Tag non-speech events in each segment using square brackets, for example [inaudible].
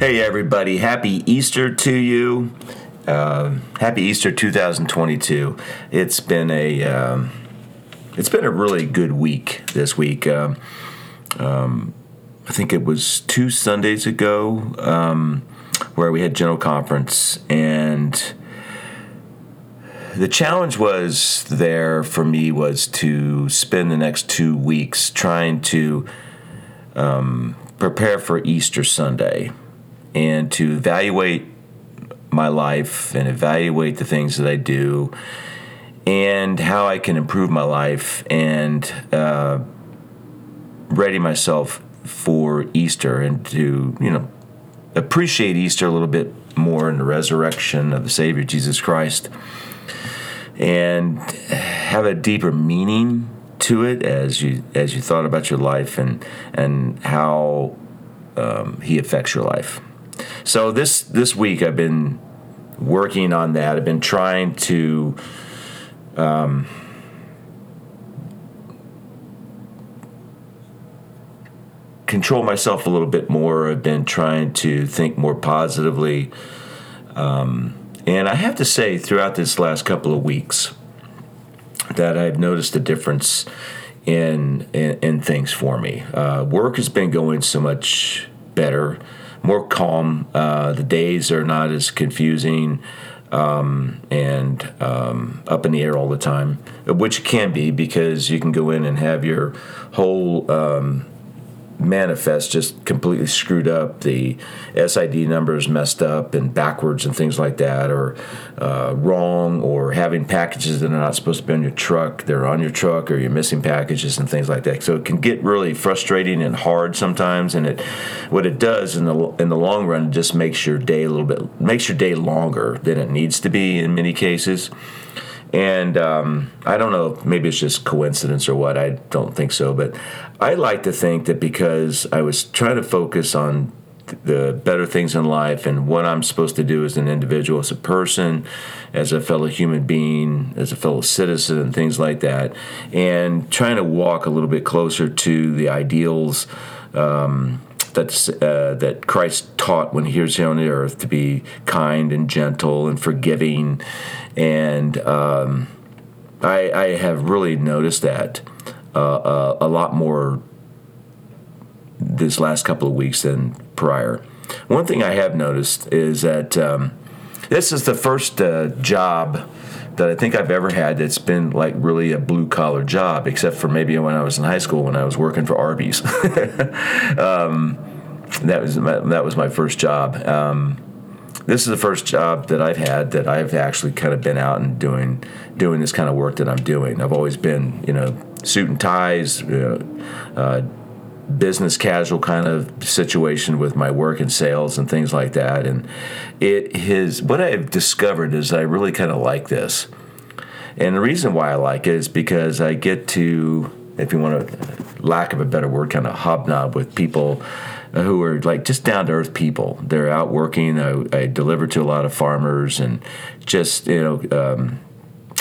Hey, everybody. Happy Easter to you. Uh, happy Easter 2022. It's been a. Um, it's been a really good week this week. Um, um, I think it was two Sundays ago um, where we had general conference, and the challenge was there for me was to spend the next two weeks trying to um, prepare for Easter Sunday and to evaluate my life and evaluate the things that I do and how I can improve my life and uh, ready myself for Easter and to, you know, appreciate Easter a little bit more in the resurrection of the Savior Jesus Christ and have a deeper meaning to it as you as you thought about your life and and how um, he affects your life. So this this week I've been working on that. I've been trying to um, control myself a little bit more. I've been trying to think more positively. Um, and I have to say, throughout this last couple of weeks, that I've noticed a difference in in, in things for me. Uh, work has been going so much better more calm. Uh, the days are not as confusing um, and um, up in the air all the time, which can be because you can go in and have your whole um, manifest just completely screwed up. The SID numbers messed up and backwards and things like that, or uh, wrong, or having packages that are not supposed to be on your truck. They're on your truck, or you're missing packages and things like that. So it can get really frustrating and hard sometimes. And it, what it does in the in the long run, just makes your day a little bit makes your day longer than it needs to be in many cases. And um, I don't know, maybe it's just coincidence or what. I don't think so. But I like to think that because I was trying to focus on the better things in life and what I'm supposed to do as an individual, as a person, as a fellow human being, as a fellow citizen, and things like that, and trying to walk a little bit closer to the ideals. Um, that's, uh, that Christ taught when he was here on the earth to be kind and gentle and forgiving. And um, I, I, have really noticed that uh, uh, a lot more this last couple of weeks than prior. One thing I have noticed is that um, this is the first uh, job that I think I've ever had that's been like really a blue collar job, except for maybe when I was in high school when I was working for Arby's. [laughs] um, that was my, that was my first job. Um, this is the first job that I've had that I've actually kind of been out and doing doing this kind of work that I'm doing. I've always been, you know, suit and ties, uh, business casual kind of situation with my work and sales and things like that. And it is what I've discovered is I really kind of like this. And the reason why I like it is because I get to, if you want to, lack of a better word, kind of hobnob with people who are like just down to earth people. They're out working. I, I, deliver to a lot of farmers and just, you know, um,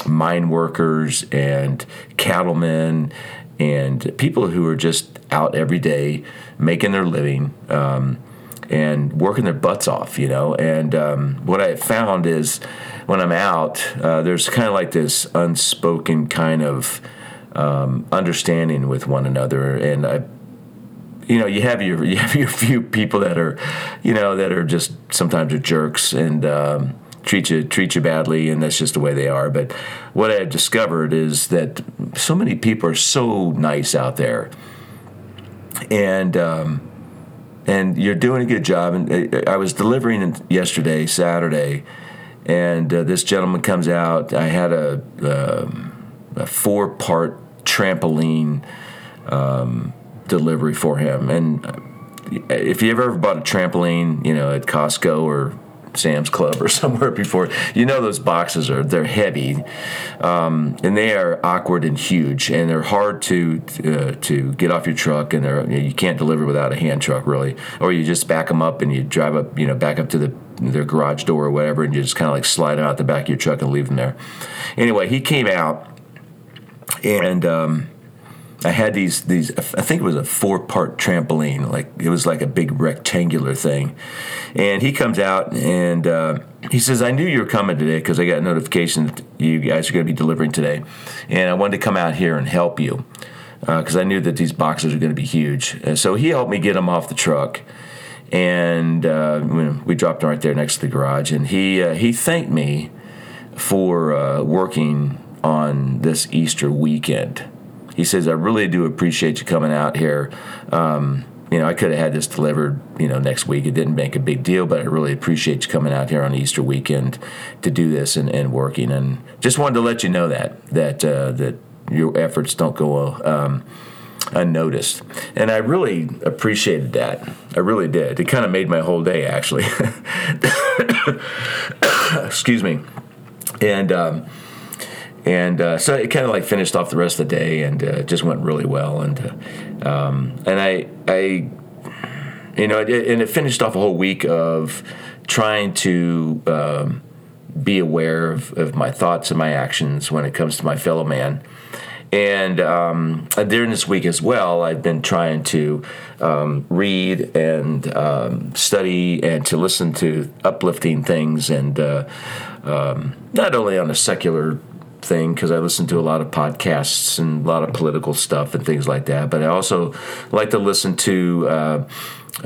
mine workers and cattlemen and people who are just out every day making their living um, and working their butts off, you know. And um, what I found is when I'm out, uh, there's kind of like this unspoken kind of um, understanding with one another, and I. You know, you have your [laughs] you have your few people that are, you know, that are just sometimes are jerks, and um, treat you treat you badly, and that's just the way they are. But what I have discovered is that so many people are so nice out there, and um, and you're doing a good job. And uh, I was delivering yesterday, Saturday, and uh, this gentleman comes out. I had a, um, a four part trampoline um, delivery for him, and uh, if you ever bought a trampoline, you know, at Costco or Sam's Club or [laughs] somewhere before. You know those boxes are they're heavy, um, and they are awkward and huge, and they're hard to uh, to get off your truck, and they're you can't deliver without a hand truck really, or you just back them up and you drive up you know back up to the their garage door or whatever, and you just kind of like slide them out the back of your truck and leave them there. Anyway, he came out and. Um, I had these these I think it was a four part trampoline like it was like a big rectangular thing, and he comes out and uh, he says I knew you were coming today because I got a notification that you guys are going to be delivering today, and I wanted to come out here and help you because uh, I knew that these boxes are going to be huge. And so he helped me get them off the truck, and uh, we dropped them right there next to the garage. And he uh, he thanked me for uh, working on this Easter weekend. He says, "I really do appreciate you coming out here." Um, you know, I could have had this delivered, you know, next week. It didn't make a big deal, but I really appreciate you coming out here on Easter weekend to do this and, and working. And just wanted to let you know that that uh, that your efforts don't go um, unnoticed. And I really appreciated that. I really did. It kind of made my whole day, actually. [coughs] Excuse me. And um, and uh, so it kind of like finished off the rest of the day, and uh, just went really well. And uh, um, and I I you know, it, and it finished off a whole week of trying to. Um, be aware of, of my thoughts and my actions when it comes to my fellow man. And um, during this week as well, I've been trying to um, read and um, study and to listen to uplifting things, and uh, um, not only on a secular thing because I listen to a lot of podcasts and a lot of political stuff and things like that, but I also like to listen to. Uh,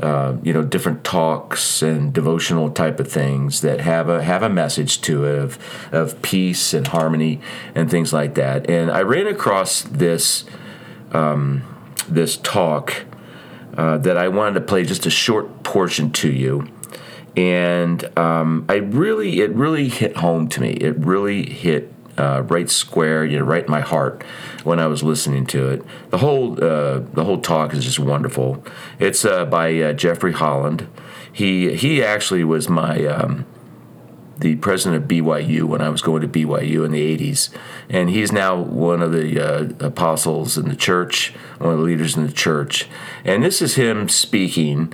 uh, you know different talks and devotional type of things that have a have a message to it of of peace and harmony and things like that. And I ran across this um, this talk uh, that I wanted to play just a short portion to you. And um, I really, it really hit home to me. It really hit uh, right square, you know, right in my heart when I was listening to it. The whole uh, the whole talk is just wonderful. It's uh, by uh, Jeffrey Holland. He he actually was my um, the president of BYU when I was going to BYU in the 80s. And he's now one of the uh, apostles in the church, one of the leaders in the church. And this is him speaking,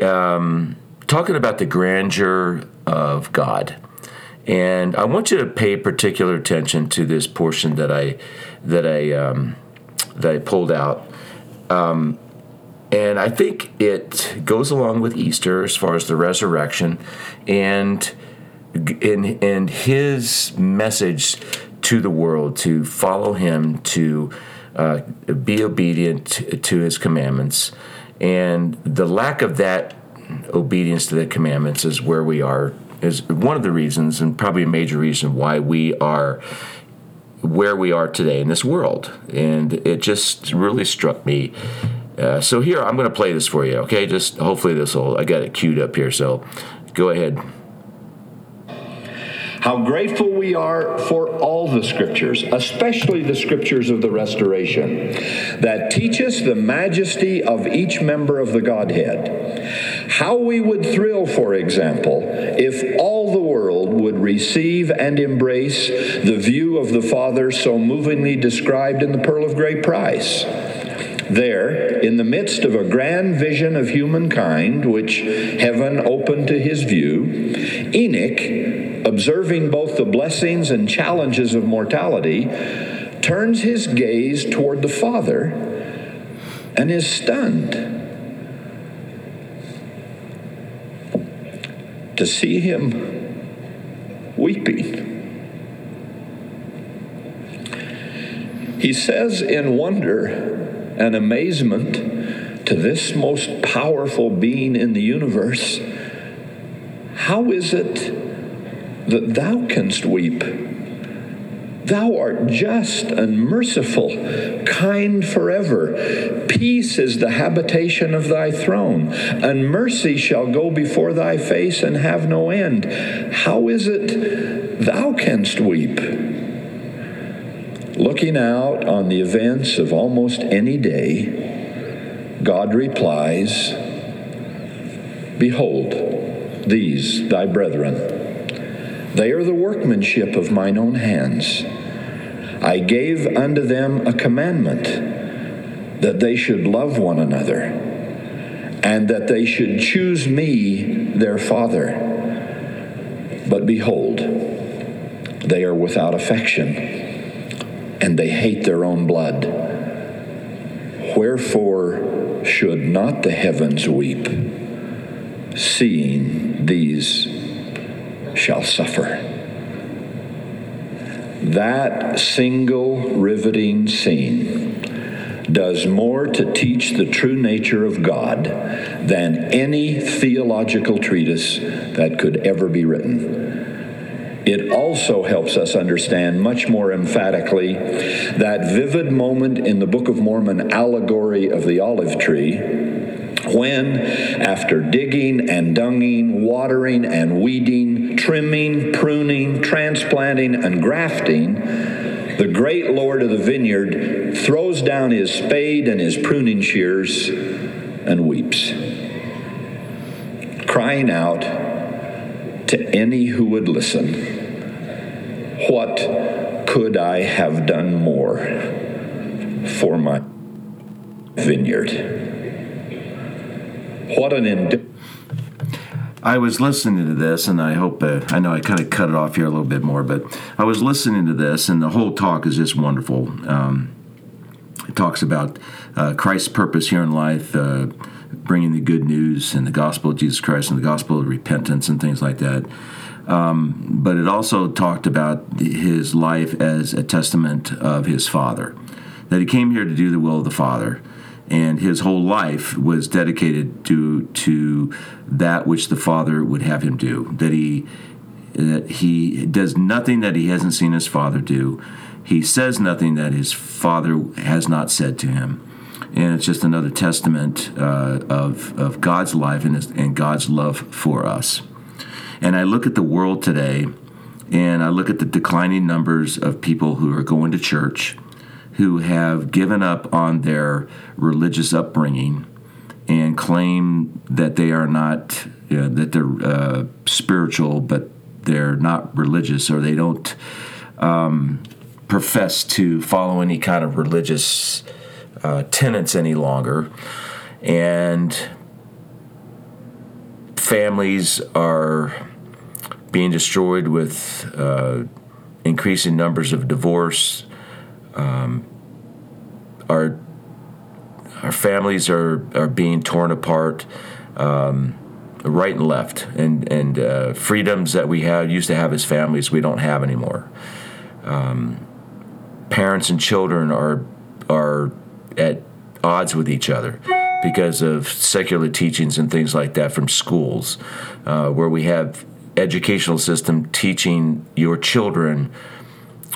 um, talking about the grandeur of God. And I want you to pay particular attention to this portion that I that I um, that I pulled out. Um, and I think it goes along with Easter as far as the resurrection and and and his message to the world to follow him to uh, be obedient to, to his commandments and the lack of that obedience to the commandments is where we are is one of the reasons, and probably a major reason, why we are where we are today in this world. And it just really struck me. Uh, so here, I'm going to play this for you, okay? Just hopefully this will, I got it queued up here, so go ahead. How grateful we are for all the scriptures, especially the scriptures of the restoration, that teach us the majesty of each member of the Godhead. How we would thrill, for example, if all the world would receive and embrace the view of the Father so movingly described in the Pearl of Great Price. There, in the midst of a grand vision of humankind, which heaven opened to his view, Enoch observing both the blessings and challenges of mortality, turns his gaze toward the Father and is stunned to see him weeping. He says in wonder and amazement to this most powerful being in the universe, How is it that thou canst weep. Thou art just and merciful, kind forever. Peace is the habitation of thy throne, and mercy shall go before thy face and have no end. How is it thou canst weep? Looking out on the events of almost any day, God replies, Behold, these thy brethren they are the workmanship of mine own hands. I gave unto them a commandment that they should love one another and that they should choose me their father. But behold, they are without affection and they hate their own blood. Wherefore should not the heavens weep, seeing these shall suffer? That single riveting scene does more to teach the true nature of God than any theological treatise that could ever be written. It also helps us understand much more emphatically that vivid moment in the Book of Mormon allegory of the olive tree when, after digging and dunging, watering and weeding, trimming, pruning, transplanting, and grafting, the great Lord of the vineyard throws down his spade and his pruning shears and weeps, crying out to any who would listen, What could I have done more for my vineyard? What an ind- I was listening to this, and I hope uh, I know I kind of cut it off here a little bit more, but I was listening to this, and the whole talk is just wonderful. Um, it talks about uh, Christ's purpose here in life, uh, bringing the good news and the gospel of Jesus Christ and the gospel of repentance and things like that. Um, but it also talked about his life as a testament of his Father, that he came here to do the will of the Father and his whole life was dedicated to to that which the Father would have him do. That he that he does nothing that he hasn't seen his Father do. He says nothing that his Father has not said to him. And it's just another testament uh, of, of God's life and, his, and God's love for us. And I look at the world today, and I look at the declining numbers of people who are going to church who have given up on their religious upbringing and claim that they are not you know, that they're uh, spiritual but they're not religious or they don't um, profess to follow any kind of religious uh, tenets any longer. And families are being destroyed with uh, increasing numbers of divorce um, our our families are are being torn apart. Um, right and left, and and uh, freedoms that we had used to have as families, we don't have anymore. Um, parents and children are are at odds with each other because of secular teachings and things like that from schools, uh, where we have educational system teaching your children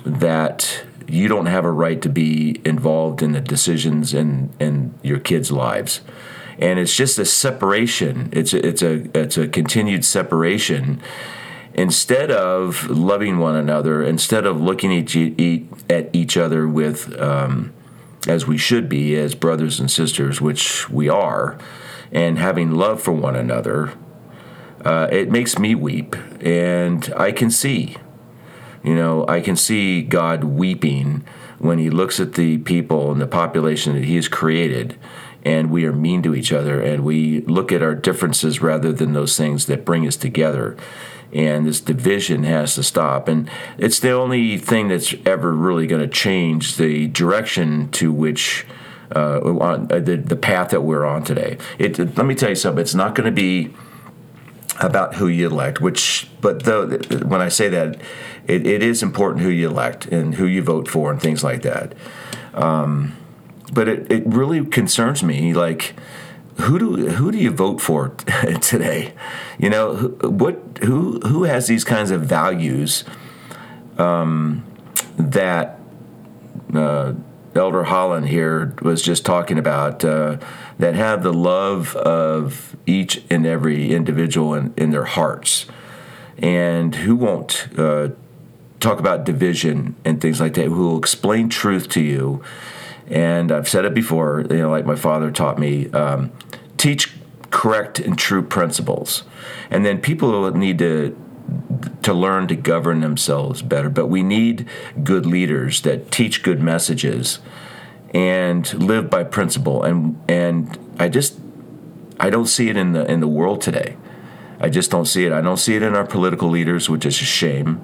that you don't have a right to be involved in the decisions in, in your kids' lives. And it's just a separation. It's a, it's a it's a continued separation. Instead of loving one another, instead of looking at, at each other with, um, as we should be as brothers and sisters, which we are, and having love for one another, uh, it makes me weep. And I can see you know, I can see God weeping when he looks at the people and the population that he has created and we are mean to each other and we look at our differences rather than those things that bring us together. And this division has to stop. And it's the only thing that's ever really going to change the direction to which uh, uh, the, the path that we're on today. It, let me tell you something. It's not going to be about who you elect which but though when i say that it, it is important who you elect and who you vote for and things like that. Um, but it, it really concerns me, like who do who do you vote for [laughs] today? You know, what who who has these kinds of values um, that uh, Elder Holland here was just talking about uh, that have the love of each and every individual in, in their hearts, and who won't uh, talk about division and things like that, who will explain truth to you. And I've said it before, you know, like my father taught me, um, teach correct and true principles. And then people will need to to learn to govern themselves better. But we need good leaders that teach good messages and live by principle. And and I just I don't see it in the in the world today. I just don't see it. I don't see it in our political leaders, which is a shame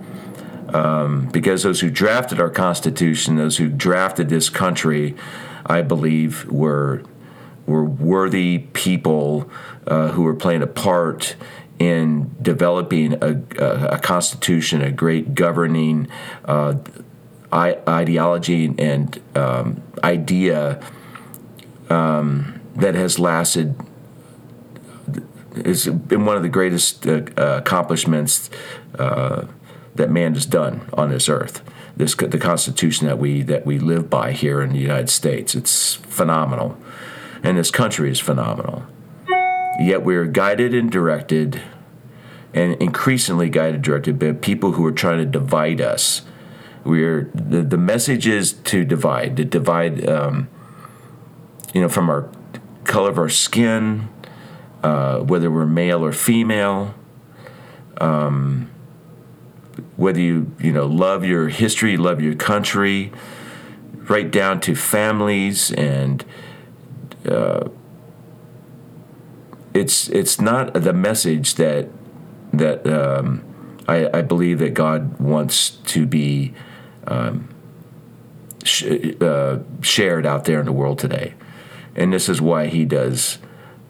um, because those who drafted our Constitution, those who drafted this country, I believe were were worthy people uh, who were playing a part in developing a, a, a constitution, a great governing uh, ideology and um, idea um, that has lasted. It's been one of the greatest uh, accomplishments uh, that man has done on this earth. This the Constitution that we that we live by here in the United States. It's phenomenal, and this country is phenomenal. Yet we're guided and directed, and increasingly guided directed by people who are trying to divide us. We're the, the message is to divide, to divide, um, you know, from our color of our skin, uh, whether we're male or female, um, whether you you know love your history, love your country, right down to families and. Uh, it's it's not the message that that um, I, I, believe that God wants to be um, sh- uh, shared out there in the world today, and this is why He does.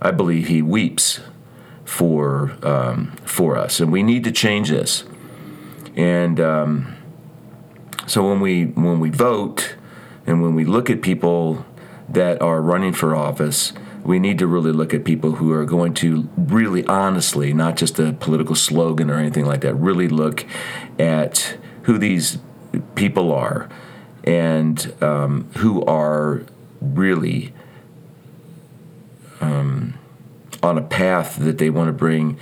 I believe He weeps for um, for us, and we need to change this. And um, so when we when we vote, and when we look at people that are running for office we need to really look at people who are going to really honestly, not just a political slogan or anything like that, really look at who these people are and um, who are really um, on a path that they want to bring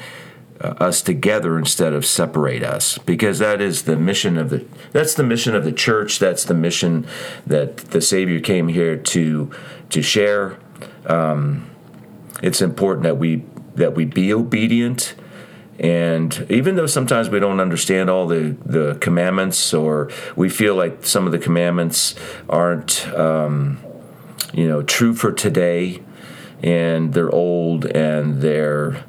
uh, us together instead of separate us. Because that is the mission of the that's the mission of the church. That's the mission that the savior came here to to share um, it's important that we that we be obedient. And even though sometimes we don't understand all the, the commandments, or we feel like some of the commandments aren't, um, you know, true for today, and they're old and they're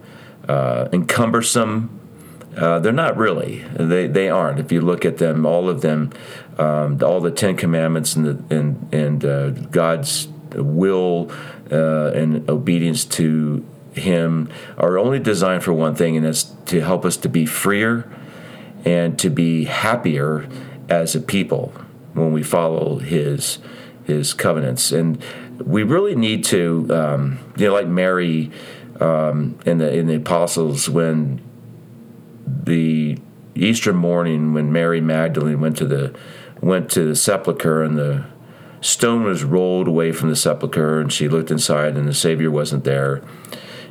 uh, encumbersome, uh, they're not really. They, they aren't. If you look at them, all of them, um, all the Ten Commandments and the, and and uh, God's will uh, and obedience to Him are only designed for one thing, and that's to help us to be freer and to be happier as a people when we follow His His covenants. And we really need to, um, you know, like Mary um, in the in the apostles when the Easter morning when Mary Magdalene went to the went to the sepulcher and the stone was rolled away from the sepulchre, and she looked inside, and the Savior wasn't there.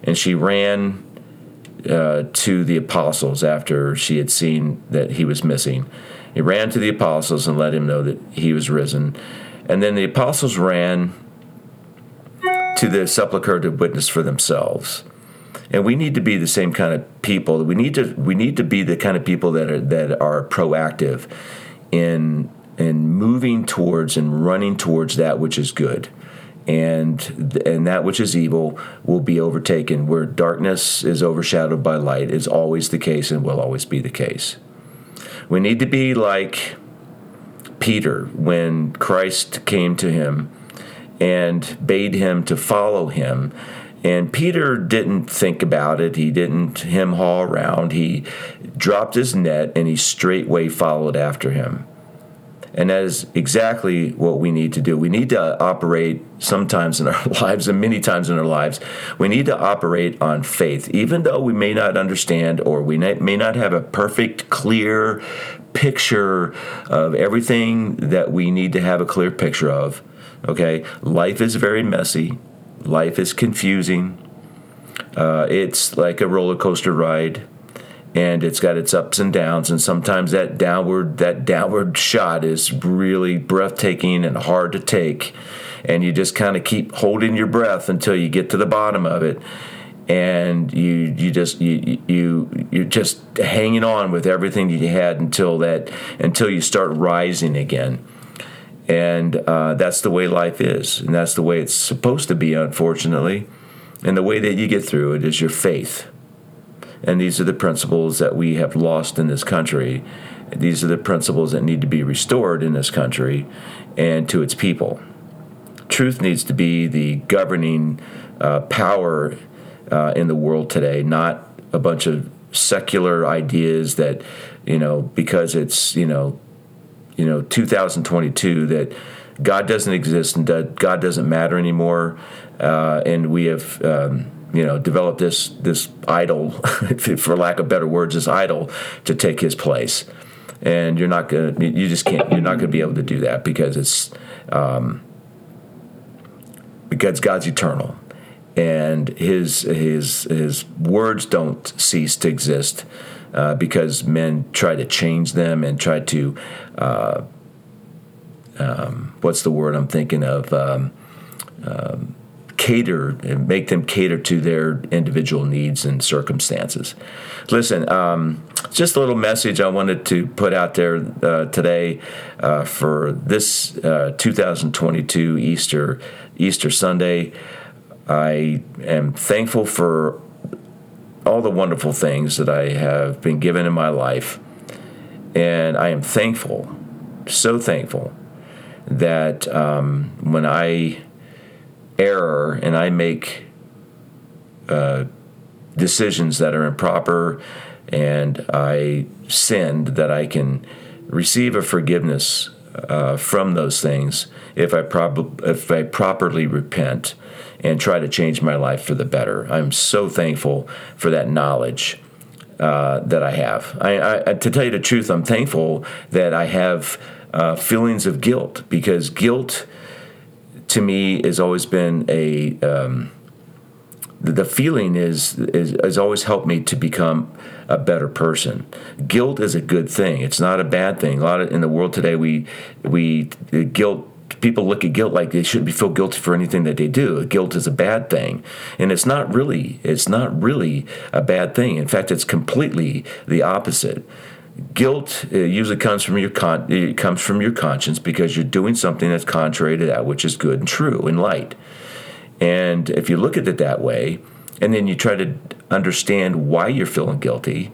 And she ran uh, to the apostles after she had seen that he was missing. He ran to the apostles and let him know that he was risen. And then the apostles ran to the sepulchre to witness for themselves. And we need to be the same kind of people. We need to we need to be the kind of people that are that are proactive in and moving towards and running towards that which is good and and that which is evil will be overtaken where darkness is overshadowed by light is always the case and will always be the case we need to be like Peter when Christ came to him and bade him to follow him and Peter didn't think about it. He didn't him haul around. He dropped his net and he straightway followed after him. And that is exactly what we need to do. We need to operate sometimes in our [laughs] lives and many times in our lives. We need to operate on faith, even though we may not understand or we may not have a perfect, clear picture of everything that we need to have a clear picture of. Okay? Life is very messy, life is confusing. Uh, it's like a roller coaster ride and it's got its ups and downs and sometimes that downward that downward shot is really breathtaking and hard to take and you just kind of keep holding your breath until you get to the bottom of it and you you just you you you're just hanging on with everything that you had until that until you start rising again. And uh, that's the way life is and that's the way it's supposed to be unfortunately. And the way that you get through it is your faith and these are the principles that we have lost in this country. These are the principles that need to be restored in this country and to its people. truth needs to be the governing uh, power uh, in the world today, not a bunch of secular ideas that you know because it's you know you know 2022 that God doesn't exist and God doesn't matter anymore, uh, and we have. Um, you know, develop this this idol, [laughs] for lack of better words, this idol to take his place, and you're not gonna, you just can't, you're not gonna be able to do that because it's, um, because God's eternal, and his his his words don't cease to exist uh, because men try to change them and try to uh, um, what's the word I'm thinking of? Um, um, cater and make them cater to their individual needs and circumstances. Listen, um, just a little message I wanted to put out there uh, today uh, for this uh, 2022 Easter Easter Sunday. I am thankful for all the wonderful things that I have been given in my life. And I am thankful, so thankful, that um, when I err and I make uh, decisions that are improper and I sinned, that I can receive a forgiveness uh, from those things if I, prob- if I properly repent and try to change my life for the better. I'm so thankful for that knowledge uh, that I have. I, I, to tell you the truth, I'm thankful that I have uh, feelings of guilt because guilt to me has always been a um, the feeling is, is has always helped me to become a better person. Guilt is a good thing. It's not a bad thing. A lot of in the world today, we we guilt people look at guilt like they shouldn't be feel guilty for anything that they do. Guilt is a bad thing, and it's not really. It's not really a bad thing. In fact, it's completely the opposite. Guilt uh, usually comes from your con- it comes from your conscience because you're doing something that's contrary to that which is good and true and light. And if you look at it that way, and then you try to understand why you're feeling guilty,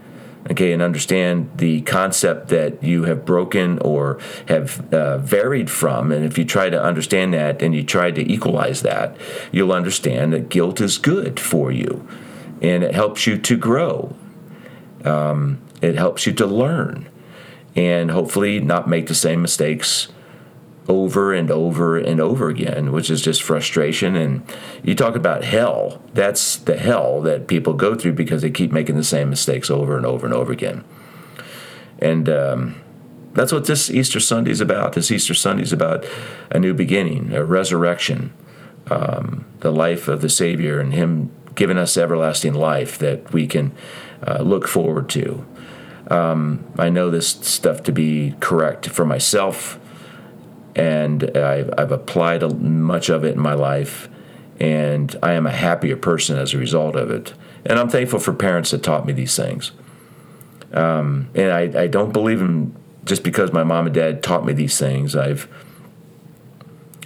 okay, and understand the concept that you have broken or have uh, varied from. And if you try to understand that and you try to equalize that, you'll understand that guilt is good for you and it helps you to grow. Um, it helps you to learn and hopefully not make the same mistakes over and over and over again, which is just frustration. And you talk about hell, that's the hell that people go through because they keep making the same mistakes over and over and over again. And um, that's what this Easter Sunday is about. This Easter Sunday is about a new beginning, a resurrection, um, the life of the Savior, and Him giving us everlasting life that we can uh, look forward to. Um, I know this stuff to be correct for myself and I've, I've applied much of it in my life, and I am a happier person as a result of it. And I'm thankful for parents that taught me these things. Um, and I, I don't believe in just because my mom and dad taught me these things. I've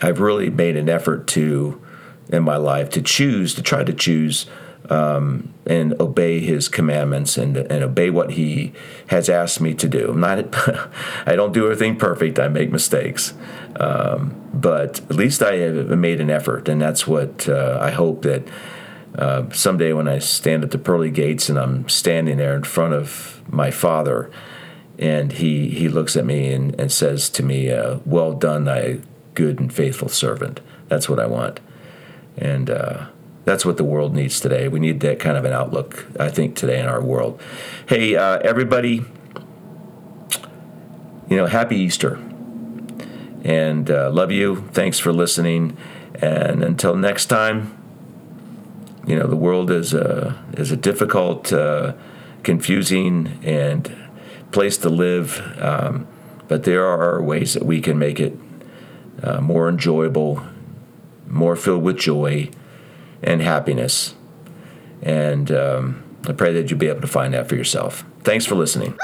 I've really made an effort to in my life to choose to try to choose um, and obey his commandments and, and obey what he has asked me to do. I'm not, [laughs] I don't do everything perfect. I make mistakes, um, but at least I have made an effort, and that's what uh, I hope that uh, someday when I stand at the pearly gates and I'm standing there in front of my Father, and he he looks at me and, and says to me, uh, "Well done, thy good and faithful servant." That's what I want, and uh, that's what the world needs today. We need that kind of an outlook, I think, today in our world. Hey, uh, everybody, you know, happy Easter. And uh, love you. Thanks for listening. And until next time, you know, the world is a, is a difficult, uh, confusing, and place to live. Um, but there are ways that we can make it uh, more enjoyable, more filled with joy and happiness. And um, I pray that you'll be able to find that for yourself. Thanks for listening.